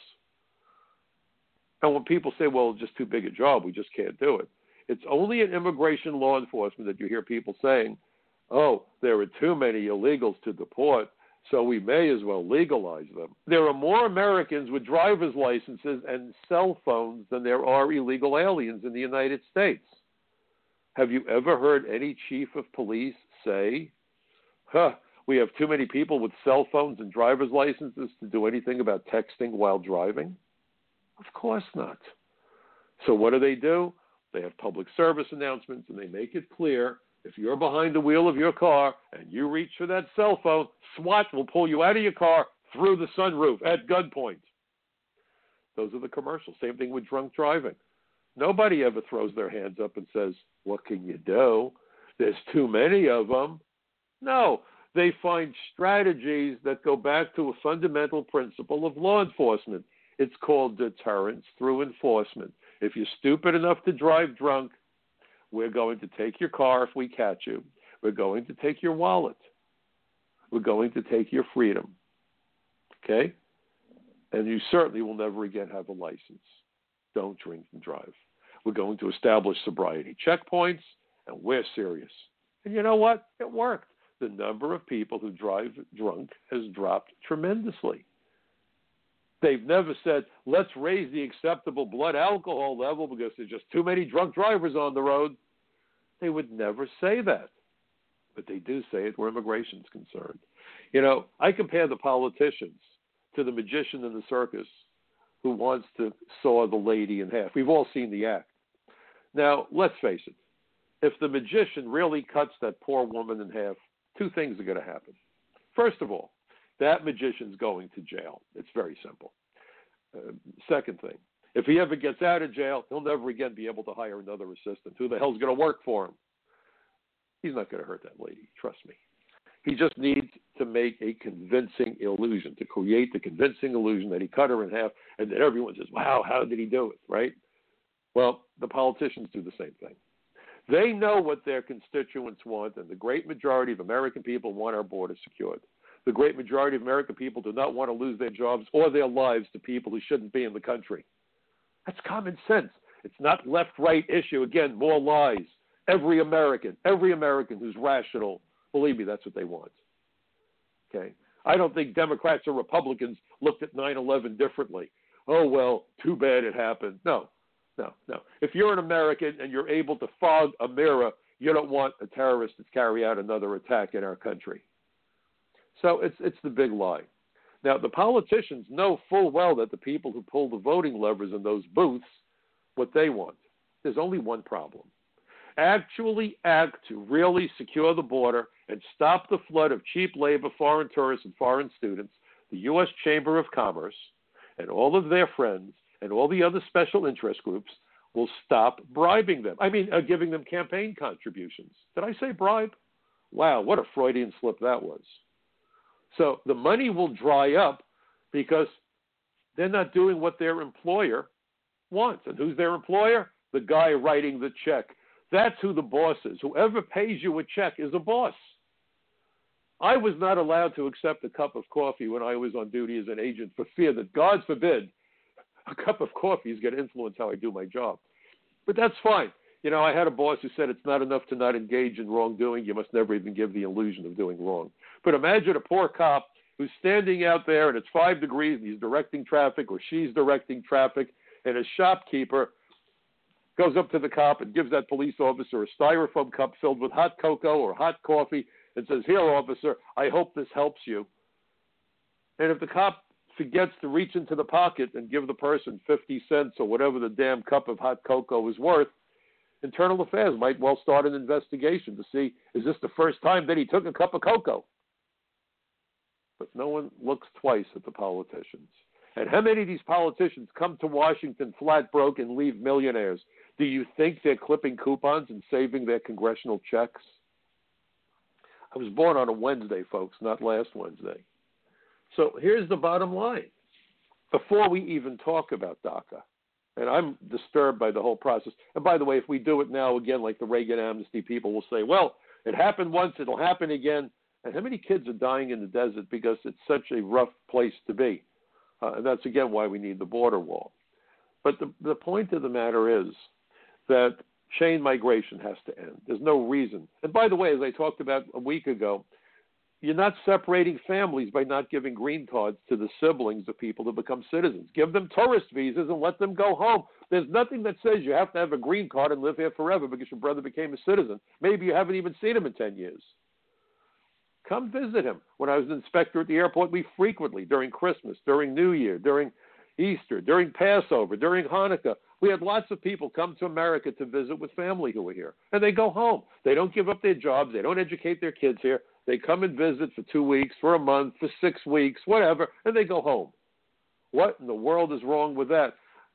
And when people say, well, it's just too big a job, we just can't do it, it's only in immigration law enforcement that you hear people saying, oh, there are too many illegals to deport so we may as well legalize them. There are more Americans with driver's licenses and cell phones than there are illegal aliens in the United States. Have you ever heard any chief of police say, huh, we have too many people with cell phones and driver's licenses to do anything about texting while driving? Of course not. So what do they do? They have public service announcements and they make it clear if you're behind the wheel of your car and you reach for that cell phone, SWAT will pull you out of your car through the sunroof at gunpoint. Those are the commercials. Same thing with drunk driving. Nobody ever throws their hands up and says, What can you do? There's too many of them. No, they find strategies that go back to a fundamental principle of law enforcement. It's called deterrence through enforcement. If you're stupid enough to drive drunk, we're going to take your car if we catch you. We're going to take your wallet. We're going to take your freedom. Okay? And you certainly will never again have a license. Don't drink and drive. We're going to establish sobriety checkpoints, and we're serious. And you know what? It worked. The number of people who drive drunk has dropped tremendously. They've never said, let's raise the acceptable blood alcohol level because there's just too many drunk drivers on the road. They would never say that. But they do say it where immigration's concerned. You know, I compare the politicians to the magician in the circus who wants to saw the lady in half. We've all seen the act. Now, let's face it. If the magician really cuts that poor woman in half, two things are going to happen. First of all, that magician's going to jail. It's very simple. Uh, second thing, if he ever gets out of jail, he'll never again be able to hire another assistant. Who the hell's going to work for him? He's not going to hurt that lady. Trust me. He just needs to make a convincing illusion, to create the convincing illusion that he cut her in half, and that everyone says, wow, how did he do it, right? Well, the politicians do the same thing. They know what their constituents want, and the great majority of American people want our border secured. The great majority of American people do not want to lose their jobs or their lives to people who shouldn't be in the country. That's common sense. It's not left right issue. Again, more lies. Every American, every American who's rational, believe me, that's what they want. Okay? I don't think Democrats or Republicans looked at 9 11 differently. Oh, well, too bad it happened. No, no, no. If you're an American and you're able to fog a mirror, you don't want a terrorist to carry out another attack in our country. So it's it's the big lie. Now the politicians know full well that the people who pull the voting levers in those booths, what they want. There's only one problem. Actually act to really secure the border and stop the flood of cheap labor, foreign tourists, and foreign students. The U.S. Chamber of Commerce and all of their friends and all the other special interest groups will stop bribing them. I mean, uh, giving them campaign contributions. Did I say bribe? Wow, what a Freudian slip that was. So the money will dry up because they're not doing what their employer wants. And who's their employer? The guy writing the check. That's who the boss is. Whoever pays you a check is a boss. I was not allowed to accept a cup of coffee when I was on duty as an agent for fear that, God forbid, a cup of coffee is going to influence how I do my job. But that's fine. You know, I had a boss who said it's not enough to not engage in wrongdoing. You must never even give the illusion of doing wrong. But imagine a poor cop who's standing out there and it's five degrees and he's directing traffic or she's directing traffic, and a shopkeeper goes up to the cop and gives that police officer a styrofoam cup filled with hot cocoa or hot coffee and says, Here, officer, I hope this helps you. And if the cop forgets to reach into the pocket and give the person 50 cents or whatever the damn cup of hot cocoa is worth, Internal Affairs might well start an investigation to see is this the first time that he took a cup of cocoa? But no one looks twice at the politicians. And how many of these politicians come to Washington flat broke and leave millionaires? Do you think they're clipping coupons and saving their congressional checks? I was born on a Wednesday, folks, not last Wednesday. So here's the bottom line. Before we even talk about DACA, and I'm disturbed by the whole process. And by the way, if we do it now again, like the Reagan amnesty people will say, well, it happened once, it'll happen again. And how many kids are dying in the desert because it's such a rough place to be? Uh, and that's again why we need the border wall. But the, the point of the matter is that chain migration has to end. There's no reason. And by the way, as I talked about a week ago, you're not separating families by not giving green cards to the siblings of people to become citizens. Give them tourist visas and let them go home. There's nothing that says you have to have a green card and live here forever because your brother became a citizen. Maybe you haven't even seen him in 10 years. Come visit him. When I was an inspector at the airport, we frequently, during Christmas, during New Year, during Easter, during Passover, during Hanukkah, we had lots of people come to America to visit with family who were here. And they go home. They don't give up their jobs. They don't educate their kids here. They come and visit for two weeks, for a month, for six weeks, whatever, and they go home. What in the world is wrong with that?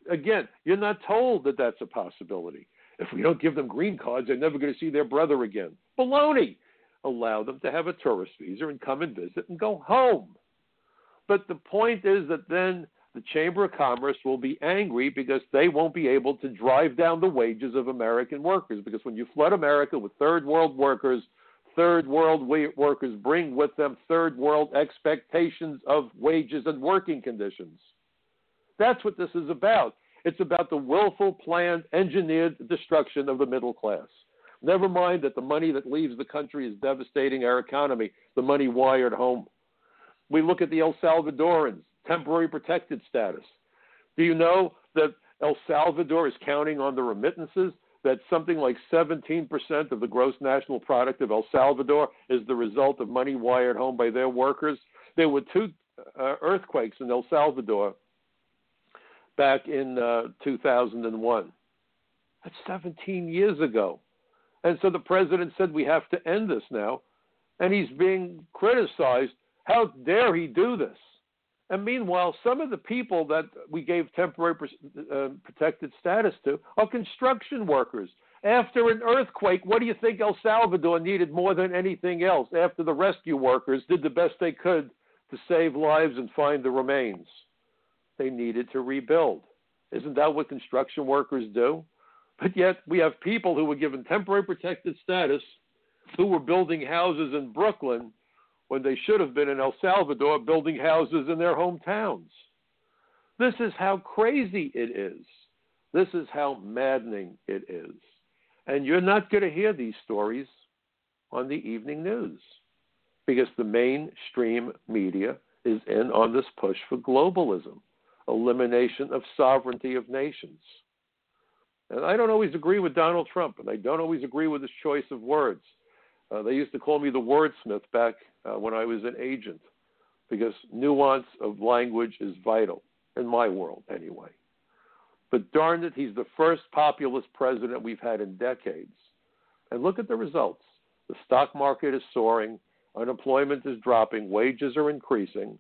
Again, you're not told that that's a possibility. If we don't give them green cards, they're never going to see their brother again. Baloney! Allow them to have a tourist visa and come and visit and go home. But the point is that then the Chamber of Commerce will be angry because they won't be able to drive down the wages of American workers. Because when you flood America with third world workers, third world workers bring with them third world expectations of wages and working conditions. That's what this is about. It's about the willful, planned, engineered destruction of the middle class. Never mind that the money that leaves the country is devastating our economy, the money wired home. We look at the El Salvadorans, temporary protected status. Do you know that El Salvador is counting on the remittances? That something like 17% of the gross national product of El Salvador is the result of money wired home by their workers? There were two uh, earthquakes in El Salvador back in uh, 2001. That's 17 years ago. And so the president said, We have to end this now. And he's being criticized. How dare he do this? And meanwhile, some of the people that we gave temporary uh, protected status to are construction workers. After an earthquake, what do you think El Salvador needed more than anything else after the rescue workers did the best they could to save lives and find the remains? They needed to rebuild. Isn't that what construction workers do? But yet, we have people who were given temporary protected status who were building houses in Brooklyn when they should have been in El Salvador building houses in their hometowns. This is how crazy it is. This is how maddening it is. And you're not going to hear these stories on the evening news because the mainstream media is in on this push for globalism, elimination of sovereignty of nations. And I don't always agree with Donald Trump, and I don't always agree with his choice of words. Uh, they used to call me the wordsmith back uh, when I was an agent because nuance of language is vital in my world, anyway. But darn it, he's the first populist president we've had in decades. And look at the results. The stock market is soaring, unemployment is dropping, wages are increasing.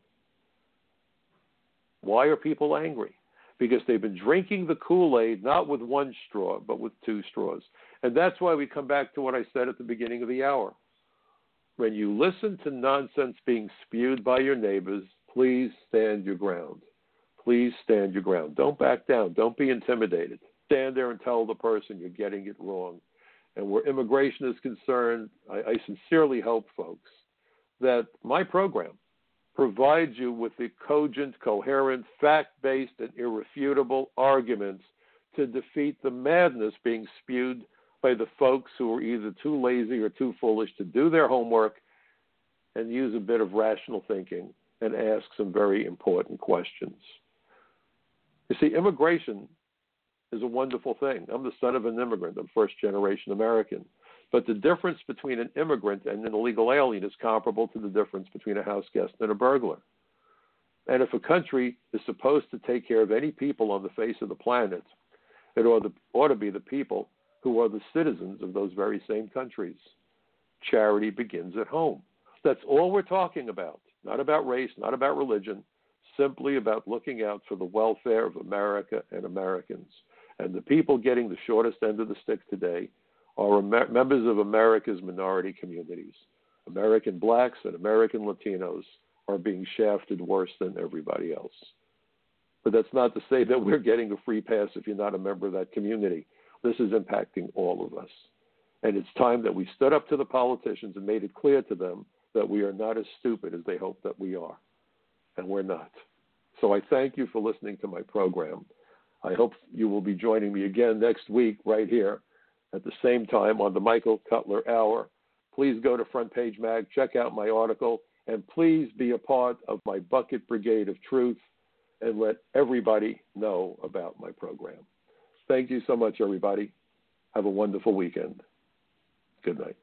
Why are people angry? because they've been drinking the Kool Aid not with one straw, but with two straws. And that's why we come back to what I said at the beginning of the hour. When you listen to nonsense being spewed by your neighbors, please stand your ground. Please stand your ground. Don't back down. Don't be intimidated. Stand there and tell the person you're getting it wrong. And where immigration is concerned, I, I sincerely hope, folks, that my program, provides you with the cogent, coherent, fact based, and irrefutable arguments to defeat the madness being spewed by the folks who are either too lazy or too foolish to do their homework and use a bit of rational thinking and ask some very important questions. You see, immigration is a wonderful thing. I'm the son of an immigrant, I'm first generation American. But the difference between an immigrant and an illegal alien is comparable to the difference between a house guest and a burglar. And if a country is supposed to take care of any people on the face of the planet, it ought to, ought to be the people who are the citizens of those very same countries. Charity begins at home. That's all we're talking about. Not about race, not about religion, simply about looking out for the welfare of America and Americans. And the people getting the shortest end of the stick today are Amer- members of America's minority communities. American blacks and American Latinos are being shafted worse than everybody else. But that's not to say that we're getting a free pass if you're not a member of that community. This is impacting all of us. And it's time that we stood up to the politicians and made it clear to them that we are not as stupid as they hope that we are. And we're not. So I thank you for listening to my program. I hope you will be joining me again next week right here at the same time on the Michael Cutler Hour. Please go to Front Page Mag, check out my article, and please be a part of my Bucket Brigade of Truth and let everybody know about my program. Thank you so much, everybody. Have a wonderful weekend. Good night.